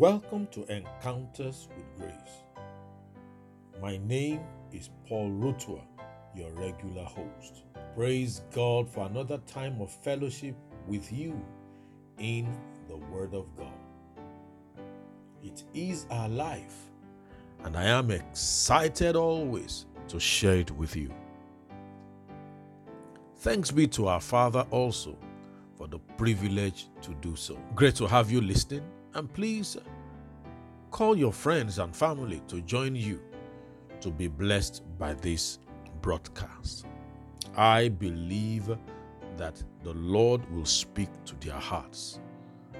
Welcome to Encounters with Grace. My name is Paul Rotua, your regular host. Praise God for another time of fellowship with you in the Word of God. It is our life, and I am excited always to share it with you. Thanks be to our Father also for the privilege to do so. Great to have you listening, and please call your friends and family to join you to be blessed by this broadcast. I believe that the Lord will speak to their hearts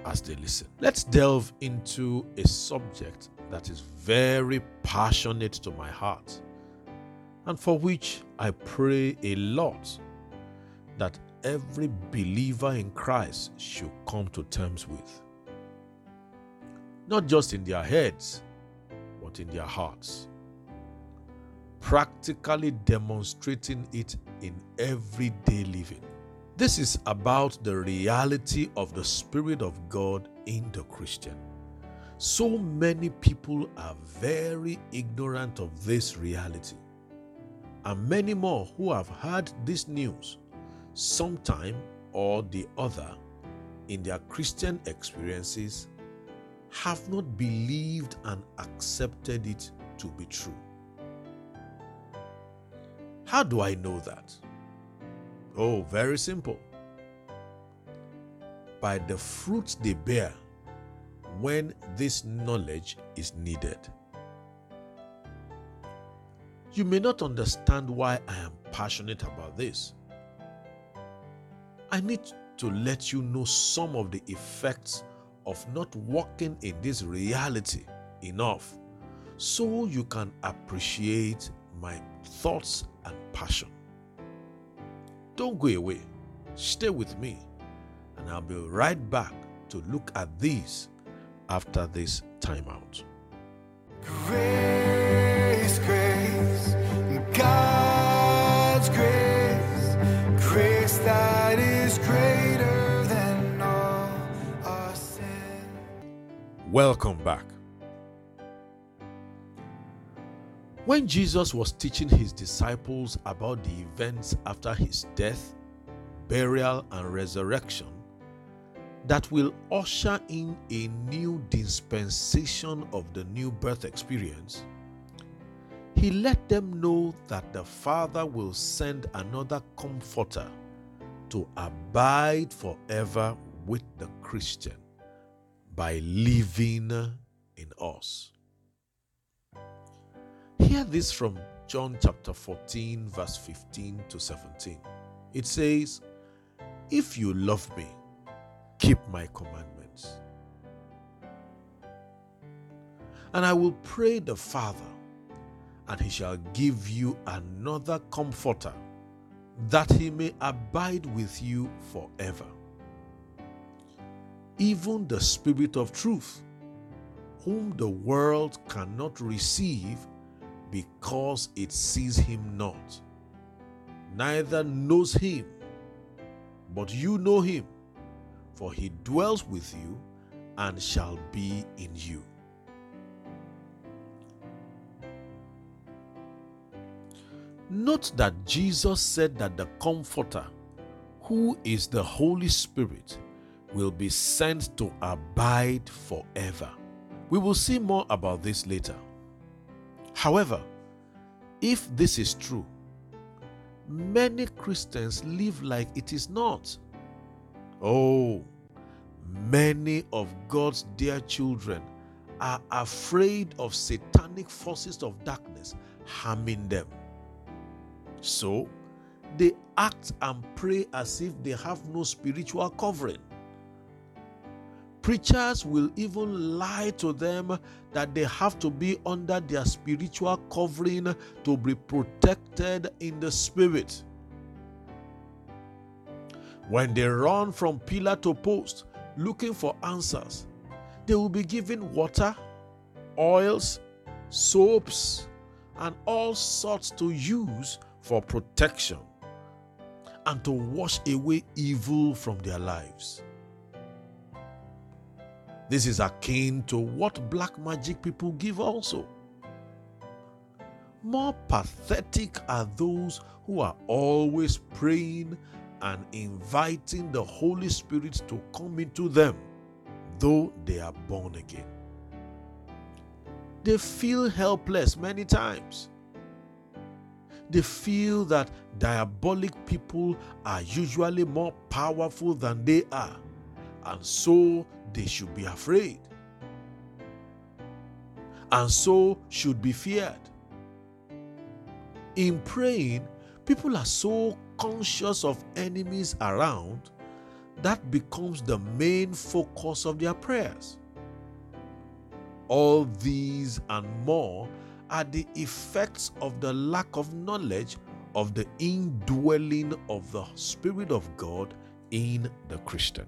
as they listen. Let's delve into a subject that is very passionate to my heart and for which I pray a lot that every believer in Christ should come to terms with. Not just in their heads, but in their hearts. Practically demonstrating it in everyday living. This is about the reality of the Spirit of God in the Christian. So many people are very ignorant of this reality. And many more who have heard this news sometime or the other in their Christian experiences have not believed and accepted it to be true. How do I know that? Oh, very simple. By the fruits they bear when this knowledge is needed. You may not understand why I am passionate about this. I need to let you know some of the effects of not walking in this reality enough so you can appreciate my thoughts and passion. Don't go away. Stay with me, and I'll be right back to look at these after this timeout. Grace, grace, God's grace, grace that is greater Welcome back. When Jesus was teaching his disciples about the events after his death, burial, and resurrection that will usher in a new dispensation of the new birth experience, he let them know that the Father will send another comforter to abide forever with the Christian by living in us. Hear this from John chapter 14, verse 15 to 17. It says, If you love me, keep my commandments. And I will pray the Father, and he shall give you another comforter, that he may abide with you forever. Even the Spirit of truth, whom the world cannot receive because it sees him not, neither knows him, but you know him, for he dwells with you and shall be in you. Note that Jesus said that the Comforter, who is the Holy Spirit, will be sent to abide forever. We will see more about this later. However, if this is true, many Christians live like it is not. Oh, many of God's dear children are afraid of satanic forces of darkness harming them. So, they act and pray as if they have no spiritual covering. Preachers will even lie to them that they have to be under their spiritual covering to be protected in the spirit. When they run from pillar to post looking for answers, they will be given water, oils, soaps, and all sorts to use for protection and to wash away evil from their lives. This is akin to what black magic people give, also. More pathetic are those who are always praying and inviting the Holy Spirit to come into them, though they are born again. They feel helpless many times. They feel that diabolic people are usually more powerful than they are, and so they should be afraid, and so should be feared. In praying, people are so conscious of enemies around that becomes the main focus of their prayers. All these and more are the effects of the lack of knowledge of the indwelling of the Spirit of God in the Christian.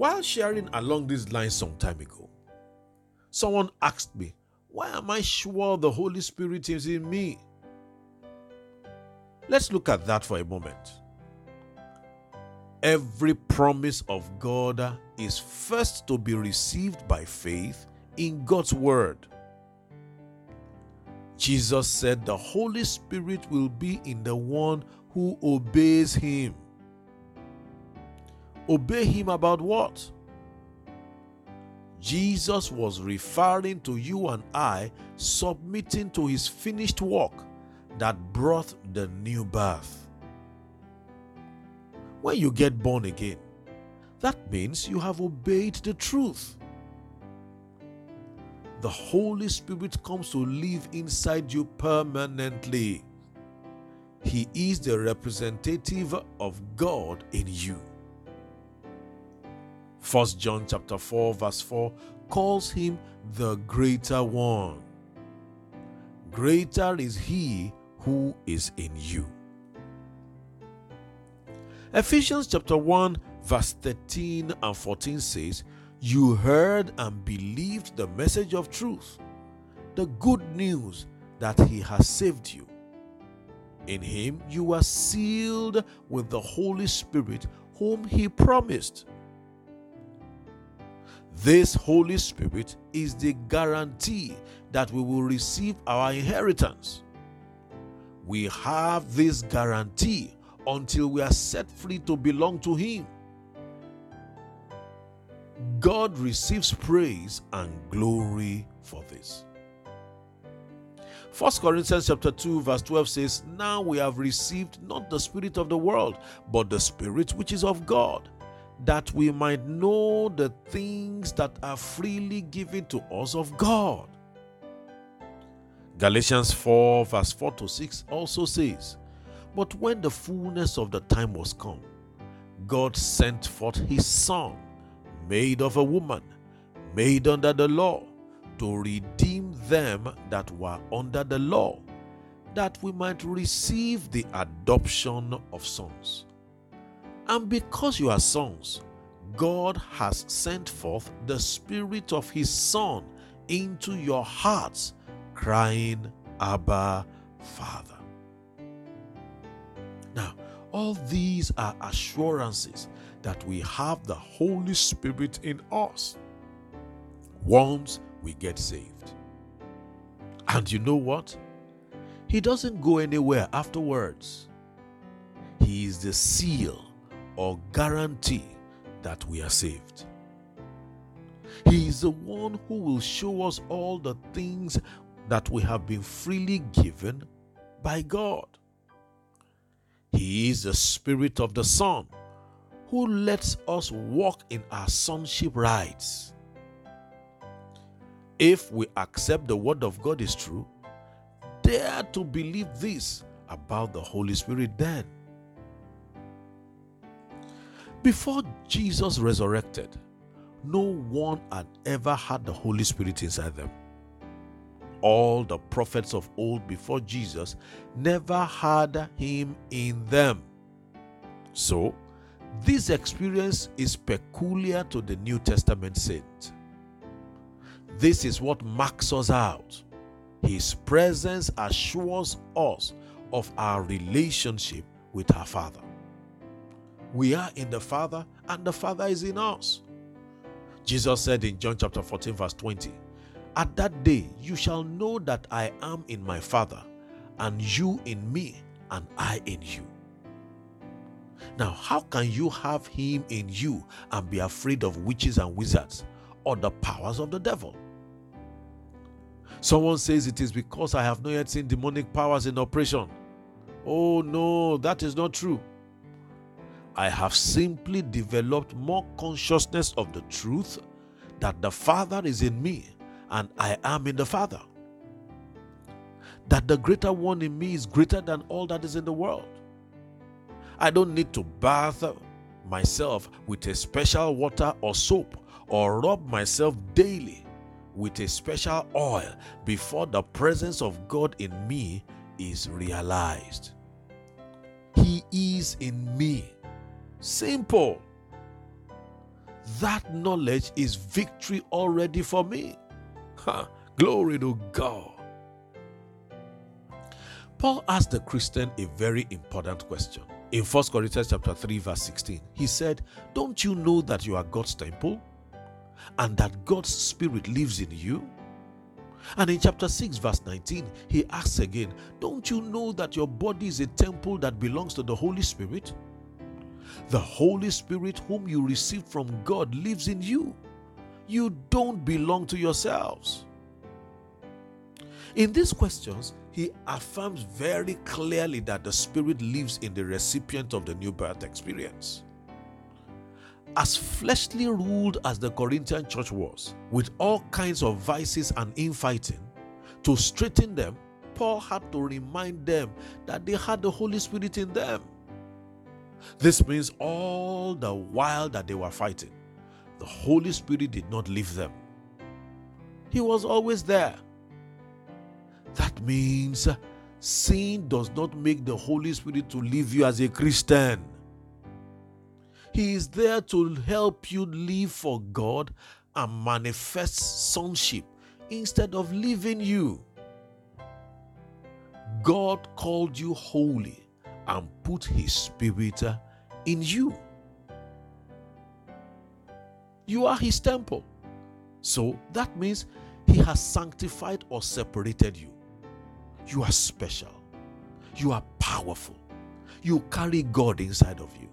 While sharing along these lines some time ago, someone asked me, Why am I sure the Holy Spirit is in me? Let's look at that for a moment. Every promise of God is first to be received by faith in God's Word. Jesus said the Holy Spirit will be in the one who obeys Him. Obey Him about what? Jesus was referring to you and I submitting to His finished work that brought the new birth. When you get born again, that means you have obeyed the truth. The Holy Spirit comes to live inside you permanently. He is the representative of God in you. 1 John chapter 4 verse 4 calls him the greater one. Greater is he who is in you. Ephesians chapter 1, verse 13 and 14 says, You heard and believed the message of truth, the good news that He has saved you. In Him you are sealed with the Holy Spirit, whom He promised. This Holy Spirit is the guarantee that we will receive our inheritance. We have this guarantee until we are set free to belong to Him. God receives praise and glory for this. 1 Corinthians chapter 2 verse 12 says, "Now we have received not the spirit of the world, but the spirit which is of God, that we might know the things that are freely given to us of God." Galatians 4 verse 4 to 6 also says, but when the fullness of the time was come, God sent forth his Son, made of a woman, made under the law, to redeem them that were under the law, that we might receive the adoption of sons. And because you are sons, God has sent forth the Spirit of His Son into your hearts, crying, Abba, Father. Now, all these are assurances that we have the Holy Spirit in us once we get saved. And you know what? He doesn't go anywhere afterwards. He is the seal or guarantee that we are saved. He is the one who will show us all the things that we have been freely given by God. He is the Spirit of the Son who lets us walk in our sonship rights. If we accept the Word of God is true, dare to believe this about the Holy Spirit then. Before Jesus resurrected, no one had ever had the Holy Spirit inside them all the prophets of old before Jesus never had him in them. So, this experience is peculiar to the New Testament saint. This is what marks us out. His presence assures us of our relationship with our Father. We are in the Father, and the Father is in us. Jesus said in John chapter 14, verse 20, At that day you shall know that I am in my Father, and you in me, and I in you. Now, how can you have him in you and be afraid of witches and wizards or the powers of the devil? Someone says it is because I have not yet seen demonic powers in operation. Oh no, that is not true. I have simply developed more consciousness of the truth that the Father is in me and I am in the Father. That the greater one in me is greater than all that is in the world. I don't need to bath myself with a special water or soap or rub myself daily with a special oil before the presence of God in me is realized. He is in me. Simple. That knowledge is victory already for me. Ha, glory to God. Paul asked the Christian a very important question. In 1 Corinthians chapter 3 verse 16, he said, "Don't you know that you are God's temple and that God's spirit lives in you?" And in chapter 6 verse 19, he asks again, "Don't you know that your body is a temple that belongs to the Holy Spirit?" The Holy Spirit, whom you received from God, lives in you. You don't belong to yourselves. In these questions, he affirms very clearly that the Spirit lives in the recipient of the new birth experience. As fleshly ruled as the Corinthian church was, with all kinds of vices and infighting, to straighten them, Paul had to remind them that they had the Holy Spirit in them. This means all the while that they were fighting, the Holy Spirit did not leave them. He was always there. That means sin does not make the Holy Spirit to leave you as a Christian. He is there to help you live for God and manifest sonship instead of leaving you. God called you holy and put His Spirit uh, in you. You are His temple. So that means He has sanctified or separated you. You are special. You are powerful. You carry God inside of you.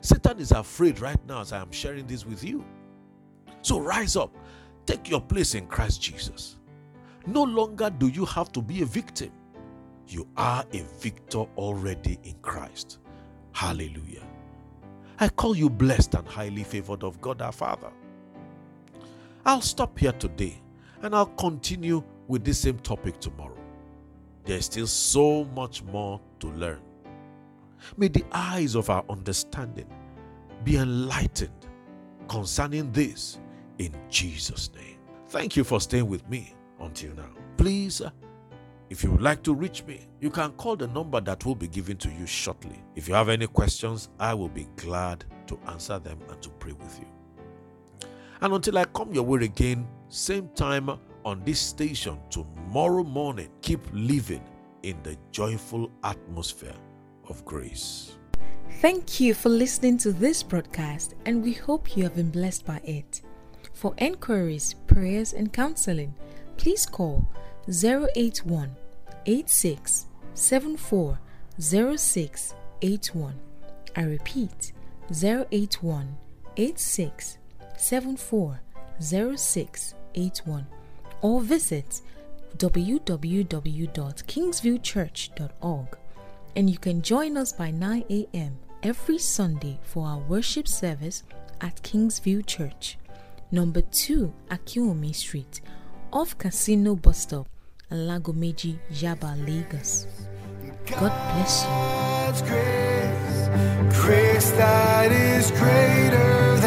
Satan is afraid right now as I am sharing this with you. So rise up, take your place in Christ Jesus. No longer do you have to be a victim. You are a victor already in Christ. Hallelujah. I call you blessed and highly favored of God our Father. I'll stop here today and I'll continue with this same topic tomorrow. There's still so much more to learn. May the eyes of our understanding be enlightened concerning this in Jesus' name. Thank you for staying with me until now. Please if you would like to reach me, you can call the number that will be given to you shortly. If you have any questions, I will be glad to answer them and to pray with you. And until I come your way again, same time on this station tomorrow morning, keep living in the joyful atmosphere of grace. Thank you for listening to this broadcast, and we hope you have been blessed by it. For enquiries, prayers, and counseling, please call 081 86 74 0681. I repeat 081 86 74 0681 or visit www.kingsviewchurch.org and you can join us by 9 a.m. every Sunday for our worship service at Kingsview Church, number 2 Akiomi Street, off Casino Bus Stop, Lagos. God bless you. Grace, grace